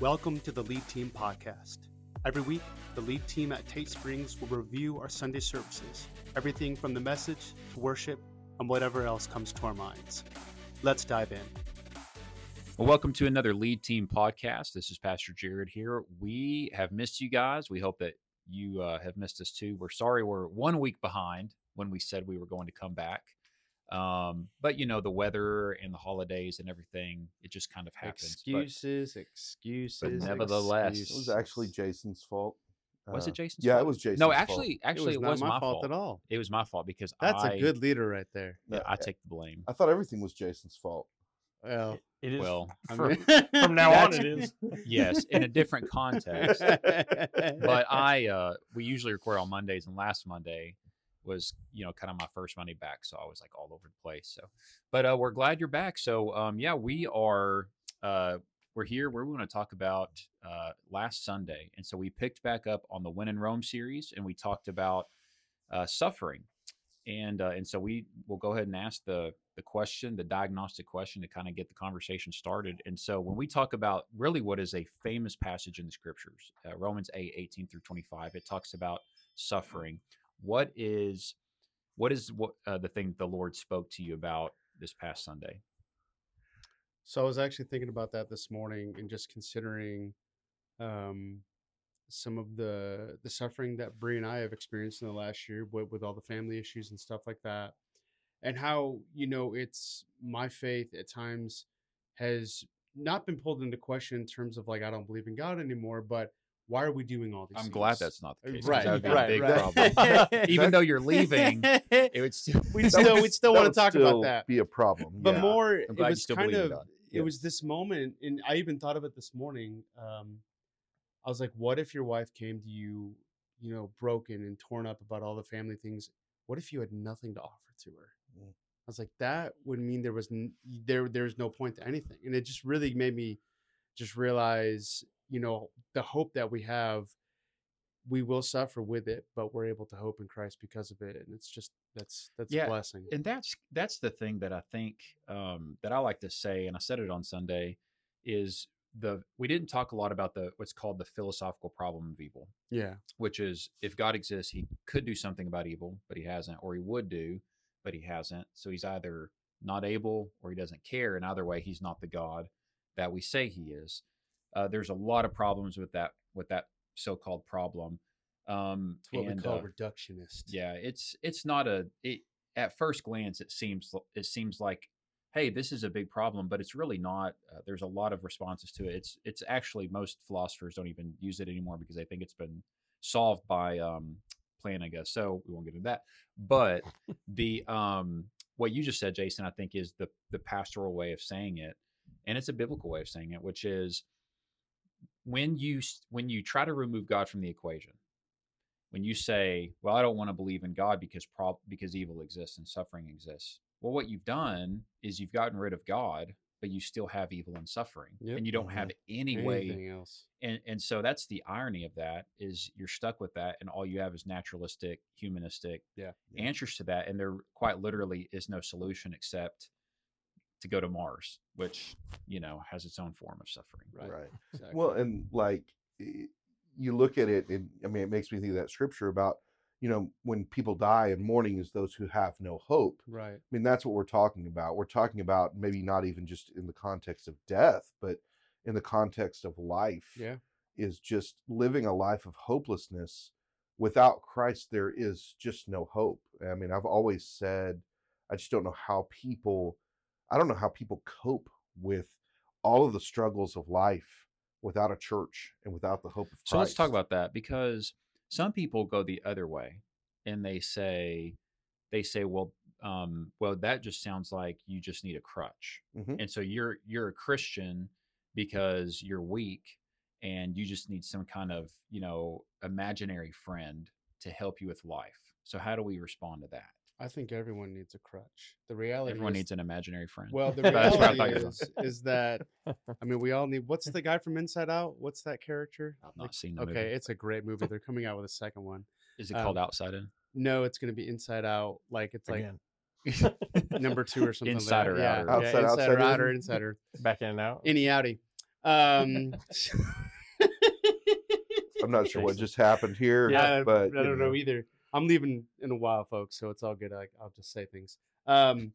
Welcome to the Lead Team Podcast. Every week, the Lead Team at Tate Springs will review our Sunday services, everything from the message to worship and whatever else comes to our minds. Let's dive in. Well, welcome to another Lead Team podcast. This is Pastor Jared here. We have missed you guys. We hope that you uh, have missed us too. We're sorry we're one week behind when we said we were going to come back. Um, but you know, the weather and the holidays and everything, it just kind of happens. But Excuses, excuses. But nevertheless- It was actually Jason's fault. was Uh, it Jason's Yeah, fault? it was Jason's No, fault. actually, actually, it not was, my, fault. at all. It was my fault because That's I, a good leader right there. Yeah, No, I take the blame. I thought everything was Jason's fault. Well, It is Well, from, from now on. It is. yes, in a different context. but I uh we usually record on Mondays and last Monday was you know kind of my first money back so I was like all over the place so but uh we're glad you're back so um yeah we are uh we're here we're going to talk about uh last Sunday and so we picked back up on the When in Rome series and we talked about uh suffering and uh, and so we will go ahead and ask the the question the diagnostic question to kind of get the conversation started and so when we talk about really what is a famous passage in the scriptures uh, romans 8 18 through 25 it talks about suffering what is what is what uh, the thing the lord spoke to you about this past sunday? So I was actually thinking about that this morning and just considering um, some of the the suffering that Bree and I have experienced in the last year with, with all the family issues and stuff like that, and how you know it's my faith at times has not been pulled into question in terms of like I don't believe in God anymore, but why are we doing all these? i'm glad that's not the case 'cause right, that would be right, a big right. problem even though you're leaving it would still we'd still would- we'd still want to talk still about that. Be a problem. but yeah. more i'm it glad you was still kind believe of god it was this moment and i even thought of it this morning um i was like what if your wife came to you you know broken and torn up about all the family things what if you had nothing to offer to her Mm. i was like that would mean there was n- there there's no point to anything and it just really made me just realize you know the hope that we have we will suffer with it but we're able to hope in christ because of it and it's just that's that's Yeah, a blessing and that's that's the thing that I think um, that I like to say, and I said it on Sunday, is the we didn't talk a lot about the what's called the philosophical problem of evil, yeah which is if God exists, He could do something about evil, but He hasn't, or He would do, but He hasn't. So He's either not able or He doesn't care. And either way, He's not the God that we say He is. Uh, there's a lot of problems with that with that so-called problem. Um, it's what and, we call uh, reductionist yeah, it's it's not a it at first glance it seems it seems like hey, this is a big problem, but it's really not. Uh, there's a lot of responses to it. It's it's actually most philosophers don't even use it anymore because they think it's been solved by um Plantinga. So we won't get into that. But the um what you just said, Jason, I think is the the pastoral way of saying it, and it's a biblical way of saying it, which is when you when you try to remove God from the equation, when you say, "Well, I don't want to believe in God because prob- because evil exists and suffering exists," well, what you've done is you've gotten rid of God, but you still have evil and suffering, Yep. and you don't have mm-hmm. any way. else And and so that's the irony of that is you're stuck with that, and all you have is naturalistic, humanistic. Yeah. answers to that, and there quite literally is no solution except to go to Mars, which you know has its own form of suffering. right, Right. exactly. Well, and like you look at it, and I mean, it makes me think of that scripture about you know when people die and mourning is those who have no hope. right I mean, that's what we're talking about. We're talking about maybe not even just in the context of death, but in the context of life. yeah Is just living a life of hopelessness. Without Christ, there is just no hope. I mean, I've always said, I just don't know how people, I don't know how people cope with all of the struggles of life without a church and without the hope of Christ. So let's talk about that because some people go the other way and they say they say well um well that just sounds like you just need a crutch. Mhm. And so you're you're a Christian because you're weak and you just need some kind of, you know, imaginary friend to help you with life. So how do we respond to that? I think everyone needs a crutch. The reality Everyone is, needs an imaginary friend. well, the That's where reality thought you were is, is that I mean, we all need. What's the guy from Inside Out? What's that character? I've not Like, seen the Okay, movie. it's a great movie. They're coming out with a second one. Is it called um, Outside In? No, it's going to be Inside Out. Like it's like number two or something. Inside like or that. outer? Yeah, Outside, yeah, insider, outside outer, in? insider. back in and out. Any outie. Um, I'm not sure what just happened here, yeah, but I don't know either. I'm leaving in a while, folks, so it's all good. I, I'll just say things. Um,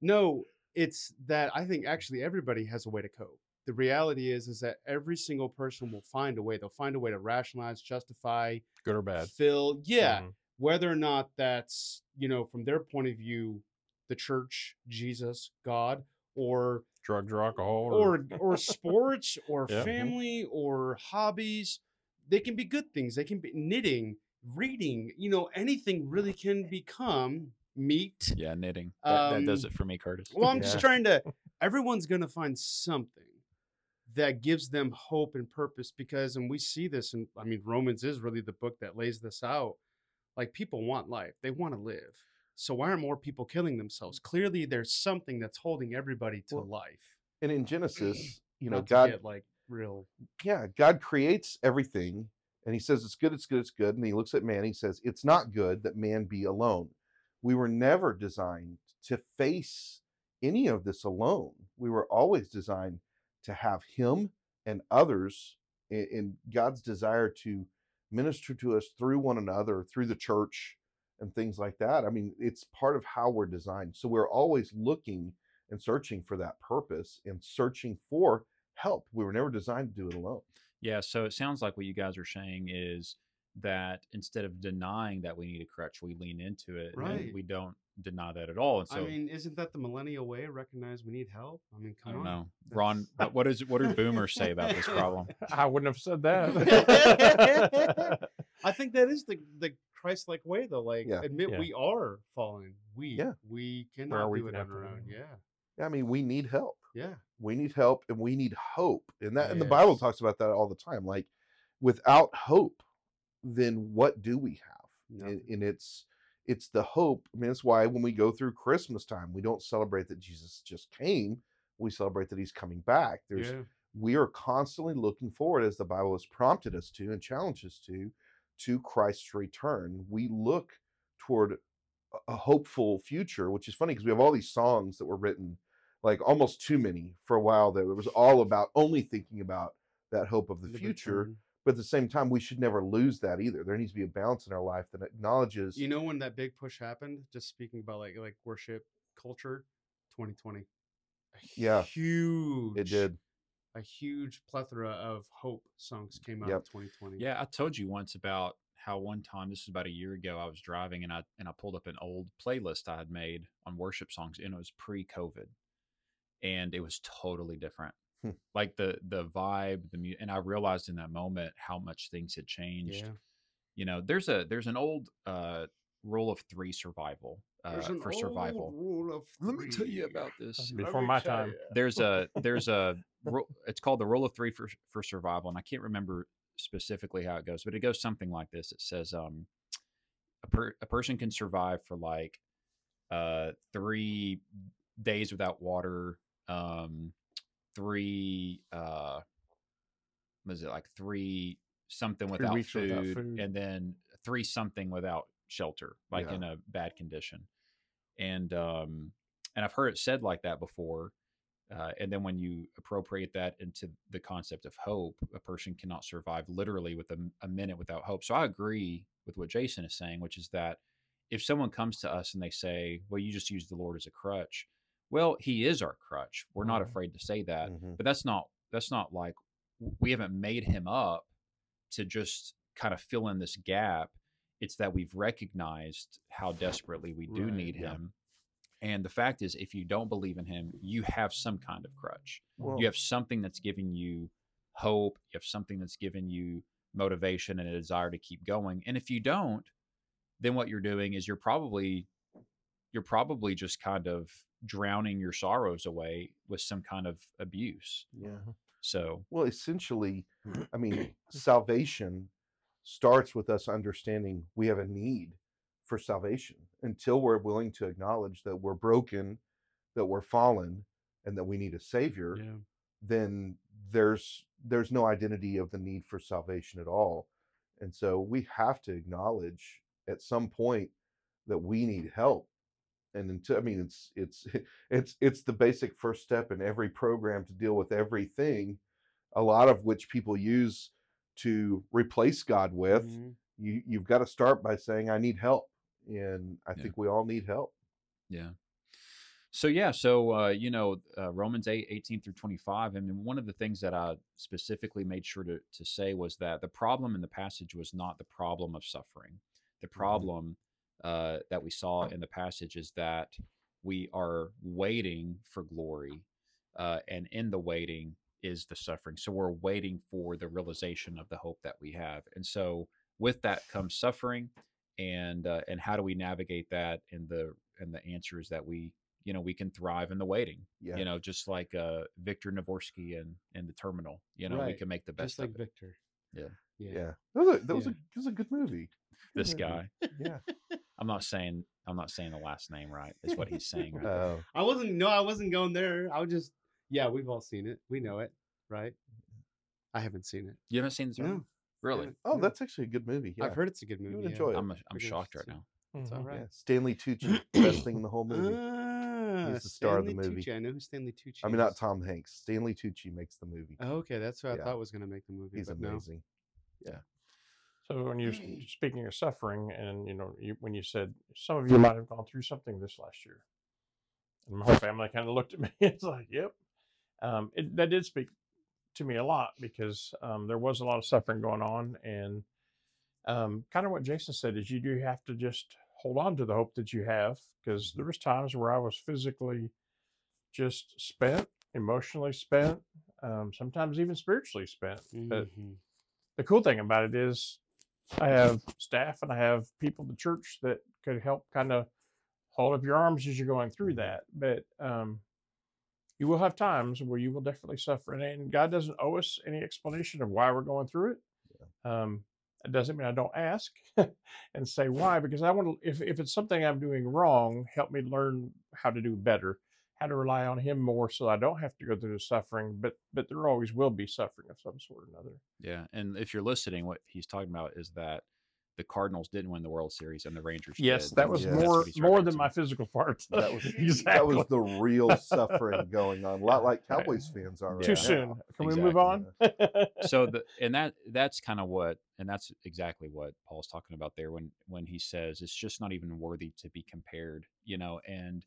no, it's that I think actually everybody has a way to cope. The reality is, is that every single person will find a way. They'll find a way to rationalize, justify, Good or bad. fill. Yeah, Mhm. whether or not that's you know from their point of view, the church, Jesus, God, or Drugs or alcohol. or or sports or Yeah. family or hobbies they can be good things they can be knitting reading you know anything really can become meat Yeah, knitting. That, that does Um, it for me, Curtis. well i'm just trying to everyone's going to find something that gives them hope and purpose because and we see this and i mean romans is really the book that lays this out like people want life they want to live. So why are more people killing themselves? Clearly there's something that's holding everybody to Well, life. and in Genesis, you know, Not to God, get, like real yeah, God creates everything, and He says it's good, it's good, it's good, and He looks at man, He says it's not good that man be alone. We were never designed to face any of this alone. We were always designed to have Him and others in, God's desire to minister to us through one another, through the church, and things like that. I mean, it's part of how we're designed. So we're always looking and searching for that purpose and searching for help. We were never designed to do it alone. Yeah, so it sounds like what you guys are saying is that instead of denying that we need a crutch, we lean into it. Right. And we don't deny that at all. And so I mean, isn't that the millennial way? Recognize we need help. I mean, I come don't on. know. Ron, what, what is what do boomers say about this problem? I wouldn't have said that. I think that is the the Christ-like way, though. Like, Yeah. admit Yeah. we are falling. We Yeah. we We're cannot weak do it on our to- own. Yeah, I mean, we need help. Yeah. We need help and we need hope. And that and the Bible talks about that all the time. Like without hope, then what do we have? And, and it's it's the hope. I mean, that's why when we go through Christmas time, we don't celebrate that Jesus just came. We celebrate that he's coming back. There's yeah. we are constantly looking forward as the bible has prompted us to and challenged us to to christ's return we look toward a hopeful future which is funny because we have all these songs that were written like almost too many for a while there it was all about only thinking about that hope of the, The future but at the same time we should never lose that either there needs to be a balance in our life that acknowledges You know when that big push happened? Just speaking about like like worship culture, 2020. Yeah. huge. it did a huge plethora of hope songs came out Yep. in 2020. Yeah, I told you once about how one time this was about a year ago. I was driving and I and I pulled up an old playlist I had made on worship songs, and it was pre-COVID, and it was totally different. Hmm. Like the the vibe, the mu- and I realized in that moment how much things had changed. Yeah. You know, there's a there's an old uh, rule of three survival uh, There's an for old survival. rule of Let me tell you about this. Before my time. ya. there's a there's a it's called the rule of three for for survival and i can't remember specifically how it goes but it goes something like this it says um a, per, a person can survive for like uh three days without water um three uh what is it like three something Three without food, without food. and then three something without shelter like Yeah. in a bad condition and um and i've heard it said like that before uh, and then when you appropriate that into the concept of hope a person cannot survive literally with a, a minute without hope so i agree with what jason is saying which is that if someone comes to us and they say well you just use the lord as a crutch well he is our crutch we're not Mhm. afraid to say that Mhm. but that's not that's not like we haven't made him up to just kind of fill in this gap it's that we've recognized how desperately we do Right, need yeah. him and the fact is if you don't believe in him you have some kind of crutch Well, you have something that's giving you hope you have something that's giving you motivation and a desire to keep going and if you don't then what you're doing is you're probably you're probably just kind of drowning your sorrows away with some kind of abuse yeah so Well, essentially, I mean, salvation starts with us understanding we have a need for salvation until we're willing to acknowledge that we're broken, that we're fallen, and that we need a savior. Yeah. Then there's there's no identity of the need for salvation at all, and so we have to acknowledge at some point that we need help. And until I mean, it's it's it's it's the basic first step in every program to deal with everything a lot of which people use to replace God with. Mhm. You you've got to start by saying I need help, and I Yeah. think we all need help. Yeah. So yeah, so uh, you know, uh, Romans 8, 18 through 25. I mean, one of the things that I specifically made sure to, to say was that the problem in the passage was not the problem of suffering. The problem uh, that we saw in the passage is that we are waiting for glory, uh, and in the waiting is the suffering. So we're waiting for the realization of the hope that we have, and so with that comes suffering, and uh, and how do we navigate that? And the and the answer is that we you know we can thrive in the waiting. Yeah. You know, just like uh, Victor Navorski and in the terminal. You know, we can make the best Just like of it. Victor. Yeah. Yeah. Yeah, that was a, that was, Yeah. a, that was a good movie. Good This guy. Yeah. I'm not saying I'm not saying the last name right. Is what he's saying. Right? Oh, I wasn't. No, I wasn't going there. I was just. Yeah, we've all seen it. We know it, right? I haven't seen it. You haven't seen the terminal? No, Really? haven't. oh, that's actually a good movie. Yeah. I've heard it's a good movie. would yeah. enjoy it. I'm I'm shocked right now. It's all Mhm. Yeah, Stanley Tucci, best thing in the whole movie. Ah, He's the star of the movie. Tucci. I know who Stanley Tucci. I mean, not. Tom Hanks. Stanley Tucci makes the movie. Oh, okay, that's what I thought was going to make the movie. He's but no. amazing. So when you're speaking of suffering, and you know, you, when you said some of you might have gone through something this last year, and my whole family kind of looked at me. And it's like, yep, um, it, that did speak to me a lot because um, there was a lot of suffering going on, and um, kind of what Jason said is you do have to just hold on to the hope that you have because there was times where I was physically just spent, emotionally spent, um, sometimes even spiritually spent, but Mhm. the cool thing about it is I have staff and I have people at the church that could help kind of hold up your arms as you're going through that. But um, you will have times where you will definitely suffer, and, and God doesn't owe us any explanation of why we're going through it. Um, it doesn't mean I don't ask and say why, because I want to. If if it's something I'm doing wrong, help me learn how to do better, how to rely on Him more, so I don't have to go through the suffering. But but there always will be suffering of some sort or another. Yeah, and if you're listening, what he's talking about is that the Cardinals didn't win the World Series and the Rangers. Yes, did. that was Yeah. More more than referencing. my physical part. That was exactly. that was the real suffering going on. A lot like Right. Cowboys fans are. too right soon. now. Can we move on? so the and that that's kind of what and that's exactly what paul's talking about there when when he says it's just not even worthy to be compared you know and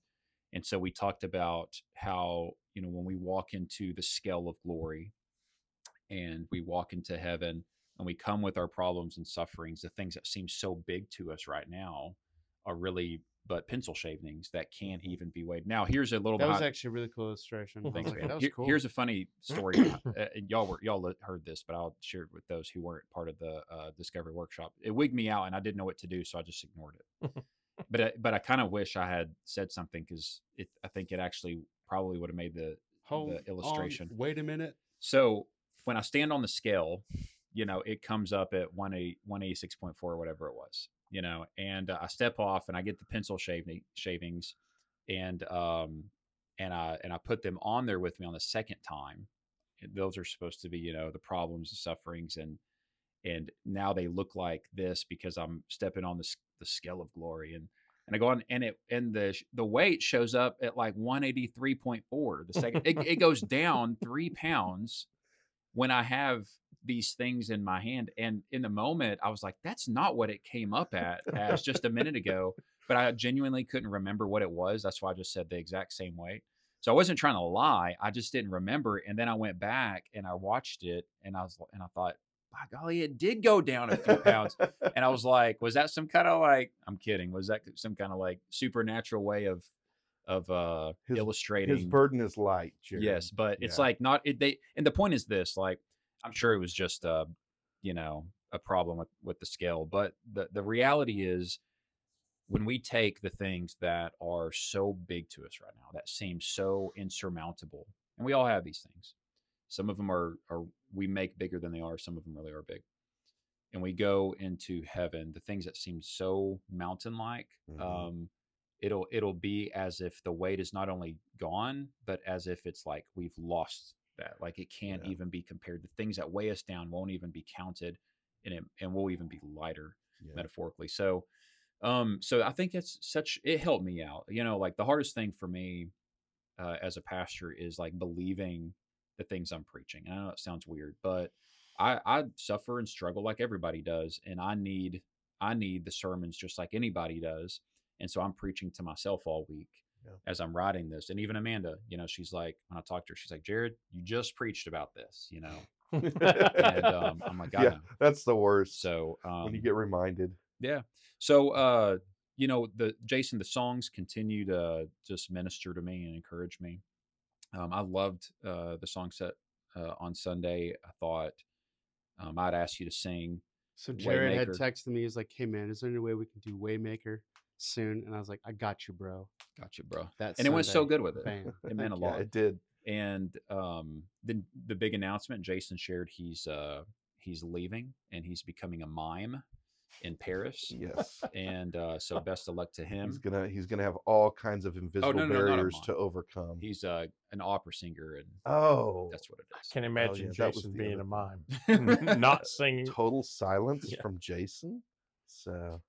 and so we talked about how you know when we walk into the scale of glory and we walk into heaven and we come with our problems and sufferings the things that seem so big to us right now are really but pencil shavings that can't even be weighed now here's a little That was actually a really cool illustration. Thanks, man. That was Here- cool. Here's a funny story. uh, and y'all were y'all heard this, but I'll share it with those who weren't part of the uh, Discovery Workshop. It wigged me out, and I didn't know what to do, so I just ignored it. but I, but I kind of wish I had said something because it. I think it actually probably would have made the Hold the on, illustration. wait a minute. So when I stand on the scale, you know, it comes up at 186.4 or whatever it was, you know, and uh, I step off and I get the pencil shaving shavings and, um, and I, and I put them on there with me on the second time. Those are supposed to be, you know, the problems and sufferings and, and now they look like this because I'm stepping on the, the scale of glory and, and I go on and it and the the weight shows up at like 183.4 the second it, it goes down three pounds when I have these things in my hand and in the moment I was like that's not what it came up at as just a minute ago but I genuinely couldn't remember what it was that's why I just said the exact same weight. So I wasn't trying to lie I just didn't remember and then I went back and I watched it and I was and I thought by golly it did go down a few pounds and I was like, was that some kind of like? I'm kidding. Was that some kind of like supernatural way of of uh His- illustrating? His burden is light. Jared. yes, but it's Yeah. like not it, they. And the point is this: like, I'm sure it was just uh, you know, a problem with with the scale, but the the reality is. When we take the things that are so big to us right now, that seem so insurmountable, and we all have these things. Some of them are are we make bigger than they are. Some of them really are big and we go into heaven, the things that seem so mountain like, Mhm. um, it'll it'll be as if the weight is not only gone, but as if it's like we've lost that. Like it can't Yeah. even be compared. The things that weigh us down won't even be counted, and it, and we'll even be lighter Yeah. metaphorically. So, um, so I think it's such it helped me out. You know, like the hardest thing for me uh, as a pastor is like believing the things I'm preaching. And I know it sounds weird, but I, I suffer and struggle like everybody does, and I need I need the sermons just like anybody does. And so I'm preaching to myself all week Yeah. as I'm writing this. And even Amanda, you know, she's like, when I talked to her, she's like, Jared, you just preached about this, you know. And um, I'm like, yeah, that's the worst. So um, when you get reminded. yeah. So uh, you know, the Jason, the songs continue to just minister to me and encourage me. Um, I loved uh, the song set uh, on Sunday. I thought um, I'd ask you to sing. So Jared had texted me. He's like, "Hey man, is there any way we can do Waymaker soon?" And I was like, "I got you, bro." Got you, bro. That And it went so good with it. bam. It meant a Yeah, lot. it did. And um, then the big announcement, Jason shared he's uh, he's leaving and he's becoming a mime in Paris. Yes. And uh, so best of luck to him. He's gonna he's gonna have all kinds of invisible no, no, not a barriers mime. to overcome. He's uh, an opera singer, and oh, that's what it is. Can imagine yeah, that was Jason the being other a mime, not singing. total silence Yeah. from Jason. So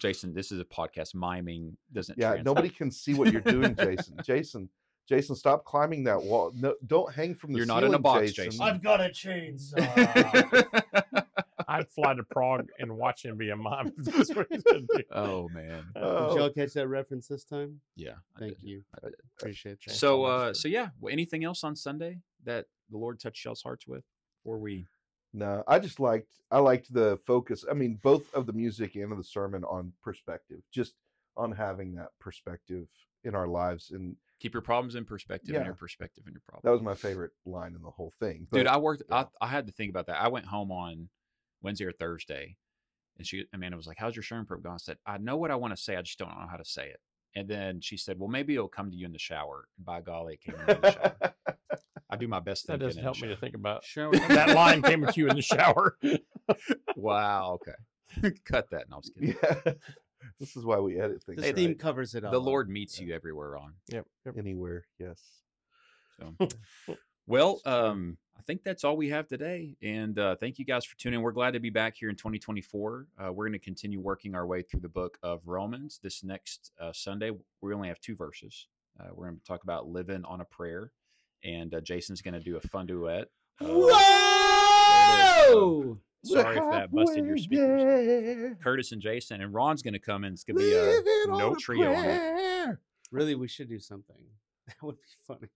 Jason, this is a podcast. Miming doesn't. yeah, translate. nobody can see what you're doing, Jason. Jason, Jason, stop climbing that wall. No, don't hang from the You're not in a ceiling, box, Jason. Jason. I've got a chainsaw. I'd fly to Prague and watch him be a mime. if That's what he's gonna do. oh man, Oh. Did y'all catch that reference this time? yeah. I Thank did. you. I did. Appreciate that. So, uh, so yeah. Well, anything else on Sunday that the Lord touched y'all's hearts with, before we? No, I just liked I liked the focus. I mean, both of the music and of the sermon on perspective, just on having that perspective in our lives, and Keep your problems in perspective and your perspective in your problem. that was my favorite line in the whole thing. Dude, I worked. yeah. I, I had to think about that. I went home on Wednesday or Thursday, and she Amanda was like, "How's your sermon prep going?" I said, "I know what I want to say. I just don't know how to say it." And then she said, "Well, maybe it'll come to you in the shower." And by golly, it came to me in the shower. I do my best. That doesn't help me to think about. Shower. That line came to you in the shower. Wow. Okay. Cut that. No, I was kidding. yeah, this is why we edit things. The Hey, theme right? covers it all. The. Lord meets you everywhere on. Yep. yep. anywhere. Yes. So, well, um, I think that's all we have today. And uh, thank you guys for tuning in. We're glad to be back here in 2024. Uh, we're going to continue working our way through the book of Romans. This next uh, Sunday, we only have two verses. Uh, we're going to talk about living on a prayer, and uh, Jason's going to do a fun duet. Uh, Whoa! Sorry if that busted your speakers. speakers. Curtis and Jason, and Ron's going to come in. It's going to be a no trio. Really, we should do something. That would be funny.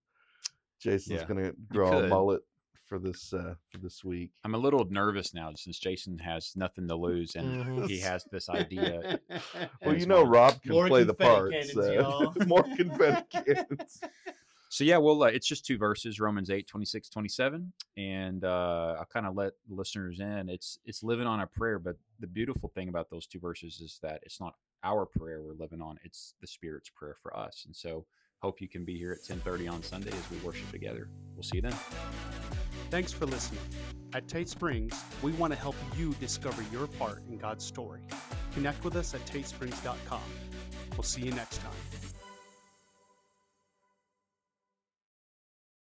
Jason's Yeah, gonna grow a could. mullet for this uh for this week. I'm a little nervous now since Jason has nothing to lose and he has this idea. Well, you know, well. Rob can More play the confetti parts. cannons, y'all. more confetti cannons. So yeah, well, uh, it's just two verses, Romans 8, 26, 27. And uh, I'll kind of let listeners in. It's it's living on a prayer, but the beautiful thing about those two verses is that it's not our prayer we're living on, it's the Spirit's prayer for us. And so hope you can be here at 1030 on Sunday as we worship together. We'll see you then. Thanks for listening. At Tate Springs, we want to help you discover your part in God's story. Connect with us at tatesprings.com. We'll see you next time.